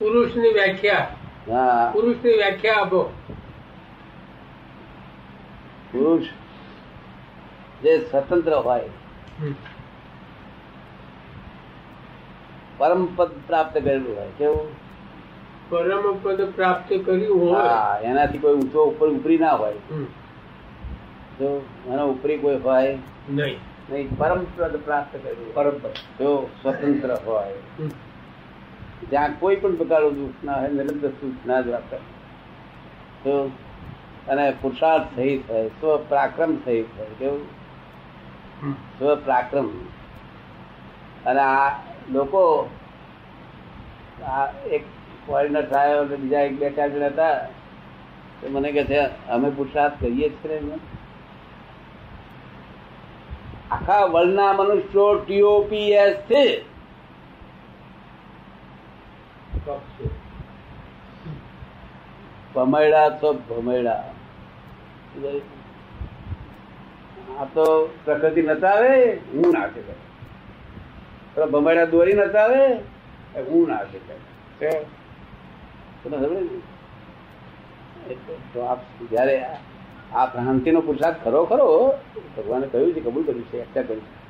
પુરુષની વ્યાખ્યા. હા. પુરુષની વ્યાખ્યા આપો. પુરુષ જે સ્વતંત્ર હોય પરમ પદ પ્રાપ્ત કરેલું હોય કેવું? પરમ પદ પ્રાપ્ત કર્યું હોય. એનાથી કોઈ ઊંચો ઉપર ઉપરી ના હોય. જો એના ઉપરી કોઈ હોય નહીં. નહીં પરમ પદ પ્રાપ્ત કર્યું પરમ પદ. જો સ્વતંત્ર હોય. જ્યાં કોઈ પણ પ્રકારનું દુઃખ ના હોય નિરંતર સુખ ના જ તો અને પુરુષાર્થ સહિત હોય સ્વ પ્રાક્રમ સહિત હોય કેવું? સ્વ પ્રાક્રમ. અને આ લોકો આ એક ફોરેનર થાય અને બીજા એક બે ચાર જણા હતા તો મને કહે છે અમે પુરુષાર્થ કરીએ જ છીએ ને આખા વર્લ્ડના મનુષ્યો ટીઓપીએસ છે. ભમેડા તો ભમૈડા આ તો પ્રકૃતિ નતાવે હું નાચે કરે ભમૈડા દોરી નતાવે હું કરે છે? ને? એટલે તો આપ જયારે આ- ભ્રાંતિનો પુરુષાર્થ ખરો ખરો ભગવાને કહ્યું છે કબૂલ કર્યું છે એકતા કર્યું છે.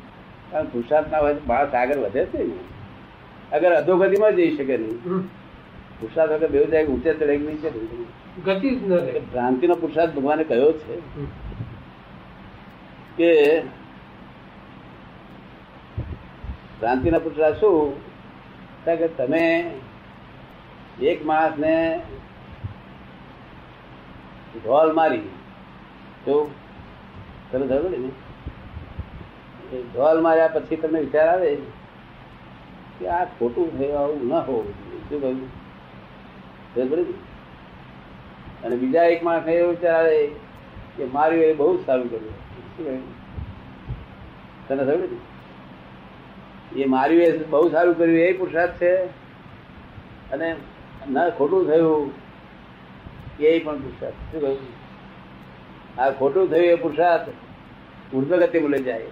કારણ પુરુષાર્થ ના હોય બાળક આગળ વધે છે ને અગર અધોગતિમાં જઈ શકે નહીં. પુરુષાર્થ વગર બે જાય ઊંચે ચડે નહીં છે ગતિ જ ન પુરુષાર્થ ભગવાને કહ્યો છે કે ભ્રાંતિ ના પુરુષાર્થ શું? કે તમે એક માણસને ઢોલ મારી તો તમે સમજો ને? ઢોલ માર્યા પછી તમને વિચાર આવે કે આ ખોટું થયું આવું ન હોવું જોઈએ. શું કહ્યું? ને? અને બીજા એક માણસ એવો વિચાર આવે કે માર્યું એ બહુ સારું કર્યું. તને સમજ એ માર્યું એ બહુ સારું કર્યું, એ પુરુષાર્થ છે. અને ના, ખોટું થયું, એ પણ પુરુષાર્થ શું કહ્યું? આ ખોટું થયું, એ પુરુષાર્થ ઉર્ધગતિ ગતિમાં જાય.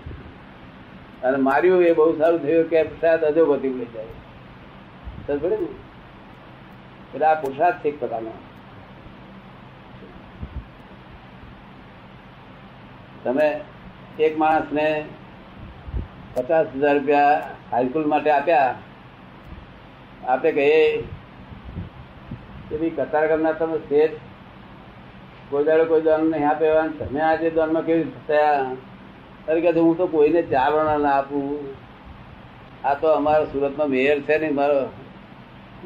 અને માર્યું એ બહુ સારું થયું કે પુરુષાર્થ અધોગતિ લઈ જાય. સર પડે ને એટલે આ પુરુષાર્થ છે પોતાનો તમે એક માણસને પચાસ હજાર રૂપિયા હાઈસ્કૂલ માટે આપ્યા, આપે કે એ કે ભાઈ કતાર કરનાર તમે શેઠ કોઈ દાડો કોઈ દાન નહીં આપે ને તમે આજે દાનમાં કેવી થયા? અરે કે હું તો કોઈને ચાર વણા ના આપું. આ તો અમારા સુરતમાં મેયર છે ને મારો.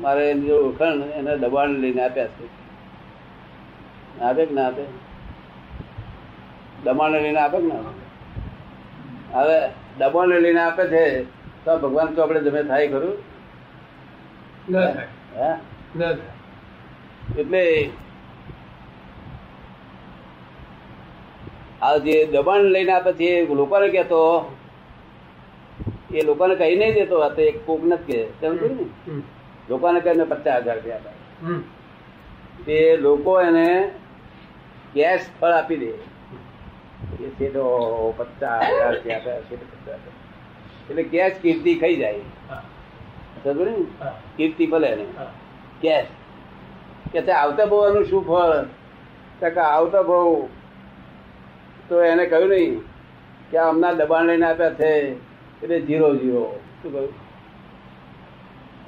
મારે એની ઓળખાણ એને દબાણ લઈને આપ્યા છે. આપે કે ના આપે? દબાણ લઈને આપે કે ના હવે દબાણ લઈને આપે છે તો ભગવાન તો આપણે જમે થાય ખરું. એટલે આ જે દબાણ લઈને આપે છે એ લોકોને કહેતો એ લોકોને કહી નહીં દેતો આ તો એક કોક નથી કે સમજ ને. લોકોને કહીને પચાસ હજાર રૂપિયા આપે. હમ. તે લોકો એને કેશ ફળ આપી દે. એ છેડો પચાસ હજાર રૂપિયા આપે શેઠો પચાસ હજાર. એટલે કેશ કીર્તિ ખાઈ જાય. ને? કીર્તિ ભલે એને. કેશ કે આવતા બહુ એનું શું ફળ? કે આવતા બહુ તો એને કહ્યું નહીં કે હમણાં દબાણ લઈને આપ્યા છે. એટલે જીરો જીરો શું કહ્યું?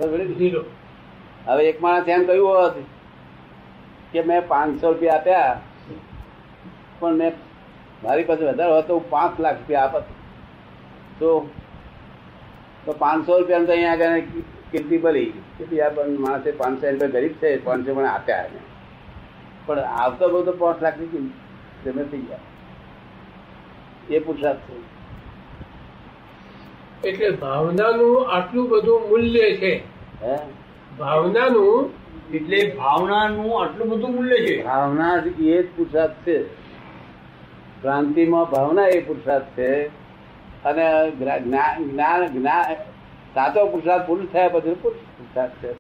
હવે એક માણસ એમ કહ્યું હોત કે મેં પાંચસો રૂપિયા આપ્યા, પણ મેં મારી પાસે વધારે હોત તો હું પાંચ લાખ રૂપિયા આપત. તો તો પાંચસો રૂપિયા તો અહીંયા આગળ કિંમતી ભરી કે પણ માણસે પાંચસો રૂપિયા ગરીબ છે, પાંચસો મને આપ્યા એને પણ આવતો બહુ તો પાંચ લાખની કિંમત. તમે થઈ ગયા એ પુરુષાર્થ છે. એટલે ભાવનાનું આટલું બધું મૂલ્ય છે. ભાવનાનું એટલે ભાવનાનું આટલું બધું મૂલ્ય છે. ભાવના એ જ પુરુષાર્થ છે. ક્રાંતિમાં ભાવના એ પુરુષાર્થ છે. અને જ્ઞા- જ્ઞાન જ્ઞાન સાચો પુરુષાર્થ પુરુષ થયા પછી પુરુષ પુરુષાર્થ છે.